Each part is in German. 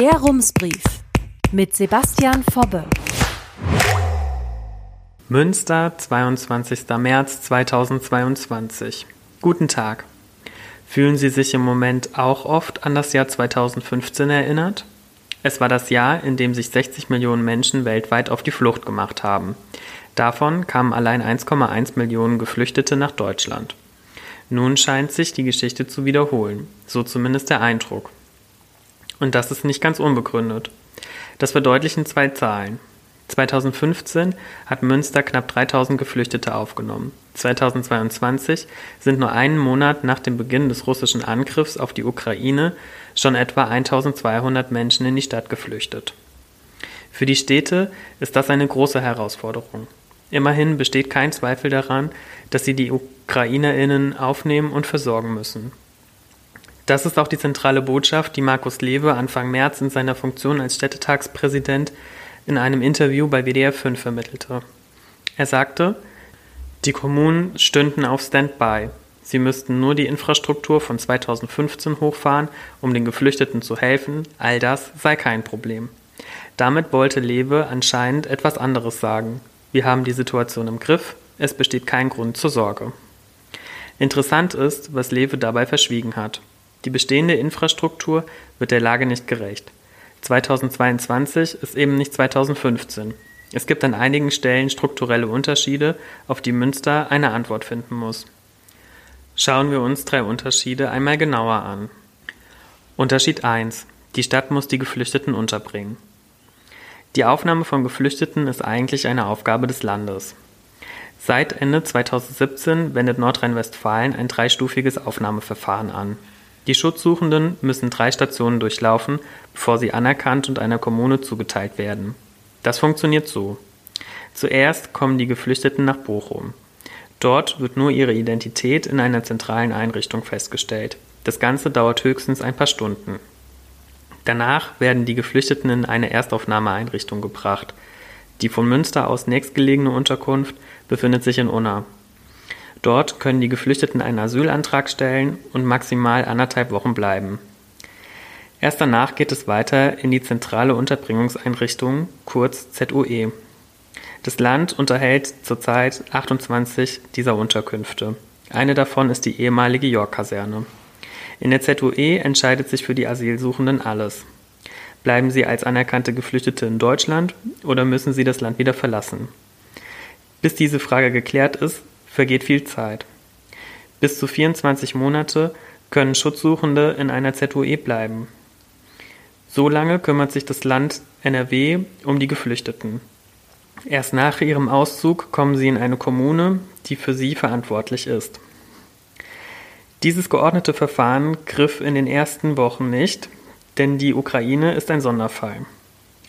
Der Rumsbrief mit Sebastian Fobbe. Münster, 22. März 2022. Guten Tag. Fühlen Sie sich im Moment auch oft an das Jahr 2015 erinnert? Es war das Jahr, in dem sich 60 Millionen Menschen weltweit auf die Flucht gemacht haben. Davon kamen allein 1,1 Millionen Geflüchtete nach Deutschland. Nun scheint sich die Geschichte zu wiederholen, so zumindest der Eindruck. Und das ist nicht ganz unbegründet. Das verdeutlichen zwei Zahlen. 2015 hat Münster knapp 3000 Geflüchtete aufgenommen. 2022 sind nur einen Monat nach dem Beginn des russischen Angriffs auf die Ukraine schon etwa 1200 Menschen in die Stadt geflüchtet. Für die Städte ist das eine große Herausforderung. Immerhin besteht kein Zweifel daran, dass sie die Ukrainerinnen aufnehmen und versorgen müssen. Das ist auch die zentrale Botschaft, die Markus Lewe Anfang März in seiner Funktion als Städtetagspräsident in einem Interview bei WDR 5 vermittelte. Er sagte, die Kommunen stünden auf Standby. Sie müssten nur die Infrastruktur von 2015 hochfahren, um den Geflüchteten zu helfen. All das sei kein Problem. Damit wollte Lewe anscheinend etwas anderes sagen. Wir haben die Situation im Griff, es besteht kein Grund zur Sorge. Interessant ist, was Lewe dabei verschwiegen hat. Die bestehende Infrastruktur wird der Lage nicht gerecht. 2022 ist eben nicht 2015. Es gibt an einigen Stellen strukturelle Unterschiede, auf die Münster eine Antwort finden muss. Schauen wir uns drei Unterschiede einmal genauer an. Unterschied 1. Die Stadt muss die Geflüchteten unterbringen. Die Aufnahme von Geflüchteten ist eigentlich eine Aufgabe des Landes. Seit Ende 2017 wendet Nordrhein-Westfalen ein dreistufiges Aufnahmeverfahren an. Die Schutzsuchenden müssen drei Stationen durchlaufen, bevor sie anerkannt und einer Kommune zugeteilt werden. Das funktioniert so. Zuerst kommen die Geflüchteten nach Bochum. Dort wird nur ihre Identität in einer zentralen Einrichtung festgestellt. Das Ganze dauert höchstens ein paar Stunden. Danach werden die Geflüchteten in eine Erstaufnahmeeinrichtung gebracht. Die von Münster aus nächstgelegene Unterkunft befindet sich in Unna. Dort können die Geflüchteten einen Asylantrag stellen und maximal anderthalb Wochen bleiben. Erst danach geht es weiter in die zentrale Unterbringungseinrichtung, kurz ZUE. Das Land unterhält zurzeit 28 dieser Unterkünfte. Eine davon ist die ehemalige York-Kaserne. In der ZUE entscheidet sich für die Asylsuchenden alles. Bleiben sie als anerkannte Geflüchtete in Deutschland oder müssen sie das Land wieder verlassen? Bis diese Frage geklärt ist, vergeht viel Zeit. Bis zu 24 Monate können Schutzsuchende in einer ZUE bleiben. So lange kümmert sich das Land NRW um die Geflüchteten. Erst nach ihrem Auszug kommen sie in eine Kommune, die für sie verantwortlich ist. Dieses geordnete Verfahren griff in den ersten Wochen nicht, denn die Ukraine ist ein Sonderfall.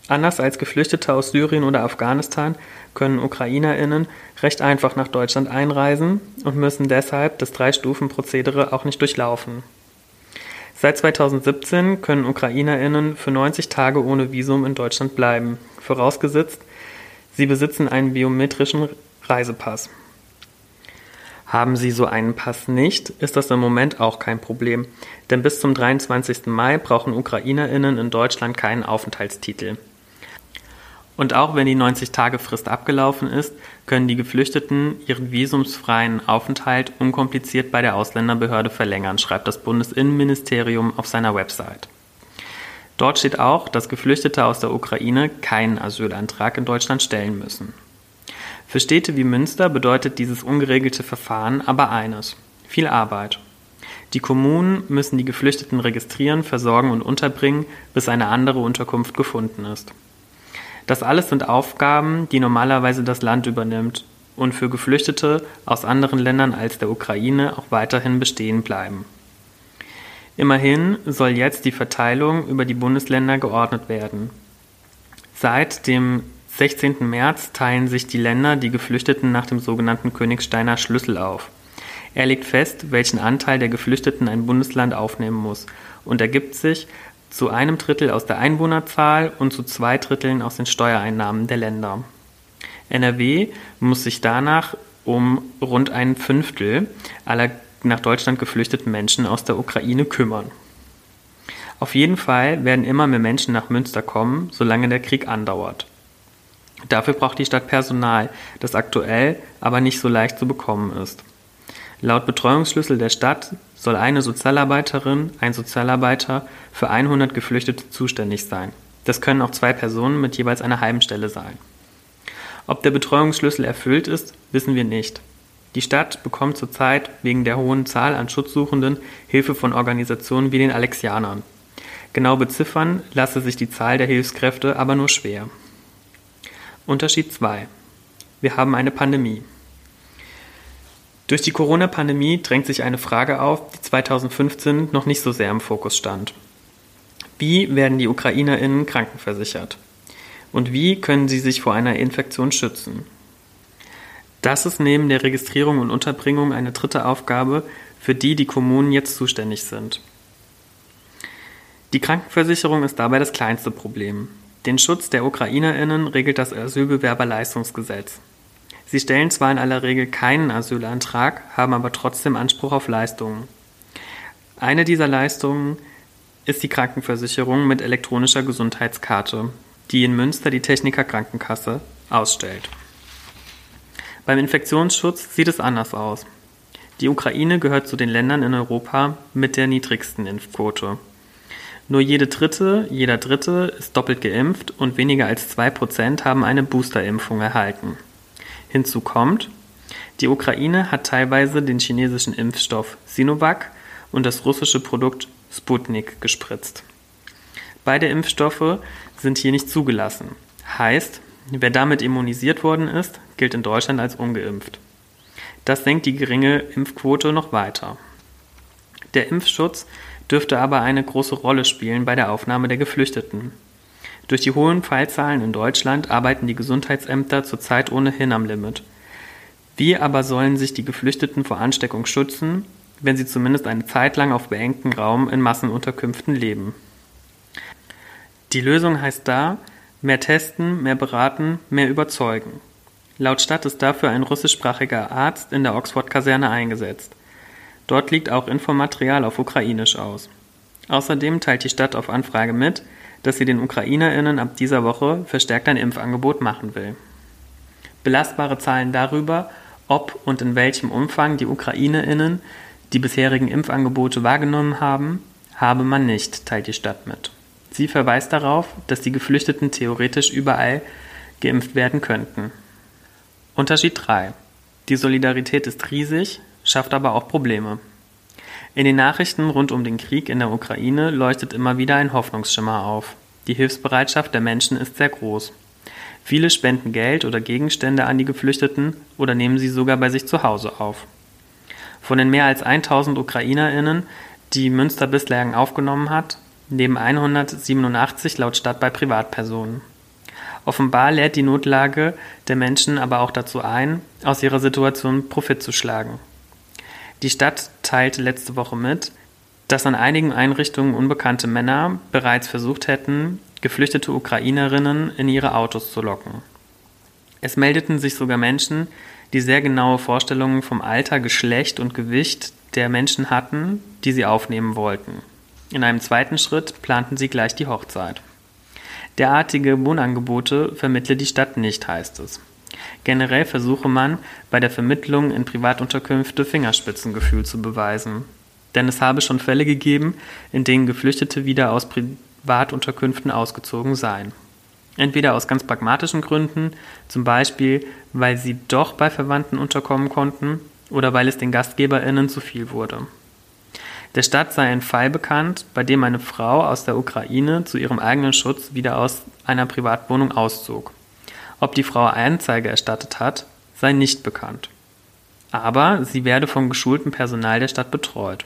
Anders als Geflüchtete aus Syrien oder Afghanistan können Ukrainerinnen recht einfach nach Deutschland einreisen und müssen deshalb das Drei-Stufen-Prozedere auch nicht durchlaufen. Seit 2017 können Ukrainerinnen für 90 Tage ohne Visum in Deutschland bleiben, vorausgesetzt, sie besitzen einen biometrischen Reisepass. Haben Sie so einen Pass nicht, ist das im Moment auch kein Problem, denn bis zum 23. Mai brauchen Ukrainerinnen in Deutschland keinen Aufenthaltstitel. Und auch wenn die 90-Tage-Frist abgelaufen ist, können die Geflüchteten ihren visumsfreien Aufenthalt unkompliziert bei der Ausländerbehörde verlängern, schreibt das Bundesinnenministerium auf seiner Website. Dort steht auch, dass Geflüchtete aus der Ukraine keinen Asylantrag in Deutschland stellen müssen. Für Städte wie Münster bedeutet dieses ungeregelte Verfahren aber eines viel Arbeit. Die Kommunen müssen die Geflüchteten registrieren, versorgen und unterbringen, bis eine andere Unterkunft gefunden ist. Das alles sind Aufgaben, die normalerweise das Land übernimmt und für Geflüchtete aus anderen Ländern als der Ukraine auch weiterhin bestehen bleiben. Immerhin soll jetzt die Verteilung über die Bundesländer geordnet werden. Seit dem 16. März teilen sich die Länder die Geflüchteten nach dem sogenannten Königsteiner Schlüssel auf. Er legt fest, welchen Anteil der Geflüchteten ein Bundesland aufnehmen muss und ergibt sich zu einem Drittel aus der Einwohnerzahl und zu zwei Dritteln aus den Steuereinnahmen der Länder. NRW muss sich danach um rund ein Fünftel aller nach Deutschland geflüchteten Menschen aus der Ukraine kümmern. Auf jeden Fall werden immer mehr Menschen nach Münster kommen, solange der Krieg andauert. Dafür braucht die Stadt Personal, das aktuell aber nicht so leicht zu bekommen ist. Laut Betreuungsschlüssel der Stadt soll eine Sozialarbeiterin, ein Sozialarbeiter für 100 Geflüchtete zuständig sein. Das können auch zwei Personen mit jeweils einer halben Stelle sein. Ob der Betreuungsschlüssel erfüllt ist, wissen wir nicht. Die Stadt bekommt zurzeit wegen der hohen Zahl an Schutzsuchenden Hilfe von Organisationen wie den Alexianern. Genau beziffern lasse sich die Zahl der Hilfskräfte aber nur schwer. Unterschied 2. Wir haben eine Pandemie. Durch die Corona-Pandemie drängt sich eine Frage auf, die 2015 noch nicht so sehr im Fokus stand. Wie werden die UkrainerInnen krankenversichert? Und wie können sie sich vor einer Infektion schützen? Das ist neben der Registrierung und Unterbringung eine dritte Aufgabe, für die die Kommunen jetzt zuständig sind. Die Krankenversicherung ist dabei das kleinste Problem. Den Schutz der Ukrainerinnen regelt das Asylbewerberleistungsgesetz. Sie stellen zwar in aller Regel keinen Asylantrag, haben aber trotzdem Anspruch auf Leistungen. Eine dieser Leistungen ist die Krankenversicherung mit elektronischer Gesundheitskarte, die in Münster die Techniker Krankenkasse ausstellt. Beim Infektionsschutz sieht es anders aus. Die Ukraine gehört zu den Ländern in Europa mit der niedrigsten Impfquote. Nur jede dritte, jeder dritte ist doppelt geimpft und weniger als zwei Prozent haben eine Boosterimpfung erhalten. Hinzu kommt, die Ukraine hat teilweise den chinesischen Impfstoff Sinovac und das russische Produkt Sputnik gespritzt. Beide Impfstoffe sind hier nicht zugelassen. Heißt, wer damit immunisiert worden ist, gilt in Deutschland als ungeimpft. Das senkt die geringe Impfquote noch weiter. Der Impfschutz dürfte aber eine große Rolle spielen bei der Aufnahme der Geflüchteten. Durch die hohen Fallzahlen in Deutschland arbeiten die Gesundheitsämter zurzeit ohnehin am Limit. Wie aber sollen sich die Geflüchteten vor Ansteckung schützen, wenn sie zumindest eine Zeit lang auf beengtem Raum in Massenunterkünften leben? Die Lösung heißt da, mehr testen, mehr beraten, mehr überzeugen. Laut Stadt ist dafür ein russischsprachiger Arzt in der Oxford-Kaserne eingesetzt. Dort liegt auch Infomaterial auf Ukrainisch aus. Außerdem teilt die Stadt auf Anfrage mit, dass sie den UkrainerInnen ab dieser Woche verstärkt ein Impfangebot machen will. Belastbare Zahlen darüber, ob und in welchem Umfang die UkrainerInnen die bisherigen Impfangebote wahrgenommen haben, habe man nicht, teilt die Stadt mit. Sie verweist darauf, dass die Geflüchteten theoretisch überall geimpft werden könnten. Unterschied 3. Die Solidarität ist riesig, schafft aber auch Probleme. In den Nachrichten rund um den Krieg in der Ukraine leuchtet immer wieder ein Hoffnungsschimmer auf. Die Hilfsbereitschaft der Menschen ist sehr groß. Viele spenden Geld oder Gegenstände an die Geflüchteten oder nehmen sie sogar bei sich zu Hause auf. Von den mehr als 1000 UkrainerInnen, die Münster bislang aufgenommen hat, leben 187 laut Stadt bei Privatpersonen. Offenbar lädt die Notlage der Menschen aber auch dazu ein, aus ihrer Situation Profit zu schlagen. Die Stadt teilte letzte Woche mit, dass an einigen Einrichtungen unbekannte Männer bereits versucht hätten, geflüchtete Ukrainerinnen in ihre Autos zu locken. Es meldeten sich sogar Menschen, die sehr genaue Vorstellungen vom Alter, Geschlecht und Gewicht der Menschen hatten, die sie aufnehmen wollten. In einem zweiten Schritt planten sie gleich die Hochzeit. Derartige Wohnangebote vermittle die Stadt nicht, heißt es. Generell versuche man bei der Vermittlung in Privatunterkünfte Fingerspitzengefühl zu beweisen. Denn es habe schon Fälle gegeben, in denen Geflüchtete wieder aus Privatunterkünften ausgezogen seien. Entweder aus ganz pragmatischen Gründen, zum Beispiel weil sie doch bei Verwandten unterkommen konnten, oder weil es den GastgeberInnen zu viel wurde. Der Stadt sei ein Fall bekannt, bei dem eine Frau aus der Ukraine zu ihrem eigenen Schutz wieder aus einer Privatwohnung auszog. Ob die Frau Anzeige erstattet hat, sei nicht bekannt. Aber sie werde vom geschulten Personal der Stadt betreut.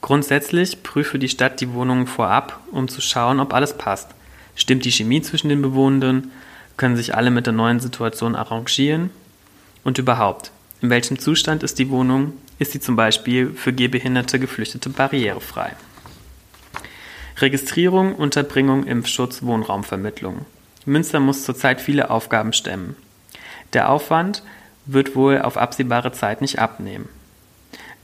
Grundsätzlich prüfe die Stadt die Wohnungen vorab, um zu schauen, ob alles passt. Stimmt die Chemie zwischen den Bewohnenden? Können sich alle mit der neuen Situation arrangieren? Und überhaupt, in welchem Zustand ist die Wohnung? Ist sie zum Beispiel für gehbehinderte Geflüchtete barrierefrei? Registrierung, Unterbringung, Impfschutz, Wohnraumvermittlung. Münster muss zurzeit viele Aufgaben stemmen. Der Aufwand wird wohl auf absehbare Zeit nicht abnehmen.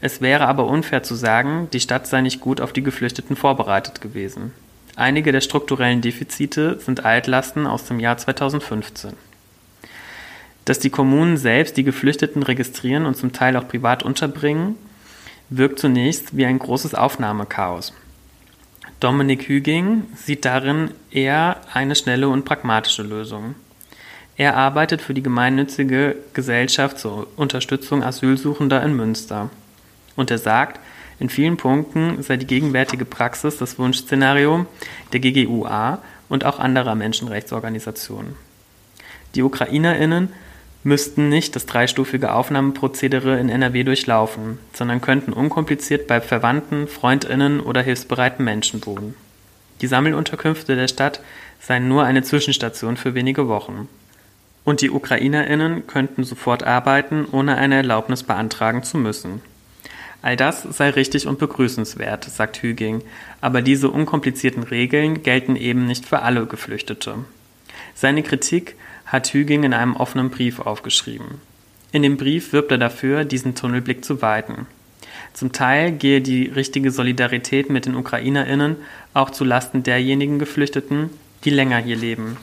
Es wäre aber unfair zu sagen, die Stadt sei nicht gut auf die Geflüchteten vorbereitet gewesen. Einige der strukturellen Defizite sind Altlasten aus dem Jahr 2015. Dass die Kommunen selbst die Geflüchteten registrieren und zum Teil auch privat unterbringen, wirkt zunächst wie ein großes Aufnahmechaos. Dominik Hüging sieht darin eher eine schnelle und pragmatische Lösung. Er arbeitet für die gemeinnützige Gesellschaft zur Unterstützung Asylsuchender in Münster. Und er sagt, in vielen Punkten sei die gegenwärtige Praxis das Wunschszenario der GGUA und auch anderer Menschenrechtsorganisationen. Die Ukrainerinnen müssten nicht das dreistufige Aufnahmeprozedere in NRW durchlaufen, sondern könnten unkompliziert bei Verwandten, Freundinnen oder hilfsbereiten Menschen wohnen. Die Sammelunterkünfte der Stadt seien nur eine Zwischenstation für wenige Wochen und die Ukrainerinnen könnten sofort arbeiten, ohne eine Erlaubnis beantragen zu müssen. All das sei richtig und begrüßenswert, sagt Hüging, aber diese unkomplizierten Regeln gelten eben nicht für alle Geflüchtete. Seine Kritik hat Hüging in einem offenen Brief aufgeschrieben. In dem Brief wirbt er dafür, diesen Tunnelblick zu weiten. Zum Teil gehe die richtige Solidarität mit den Ukrainerinnen auch zu Lasten derjenigen Geflüchteten, die länger hier leben.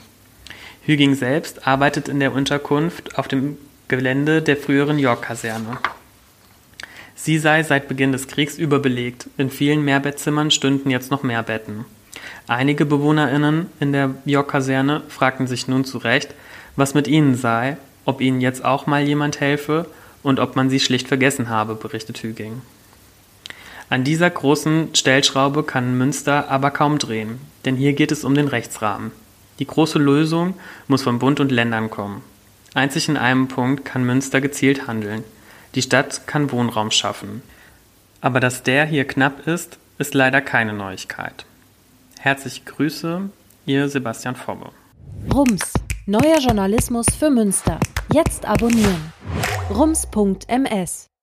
Hüging selbst arbeitet in der Unterkunft auf dem Gelände der früheren York-Kaserne. Sie sei seit Beginn des Kriegs überbelegt. In vielen Mehrbettzimmern stünden jetzt noch mehr Betten. Einige BewohnerInnen in der York-Kaserne fragten sich nun zu Recht, was mit ihnen sei, ob ihnen jetzt auch mal jemand helfe und ob man sie schlicht vergessen habe, berichtet Hüging. An dieser großen Stellschraube kann Münster aber kaum drehen, denn hier geht es um den Rechtsrahmen. Die große Lösung muss von Bund und Ländern kommen. Einzig in einem Punkt kann Münster gezielt handeln. Die Stadt kann Wohnraum schaffen. Aber dass der hier knapp ist, ist leider keine Neuigkeit. Herzliche Grüße, Ihr Sebastian Fobbe. Rums, neuer Journalismus für Münster. Jetzt abonnieren. rums.ms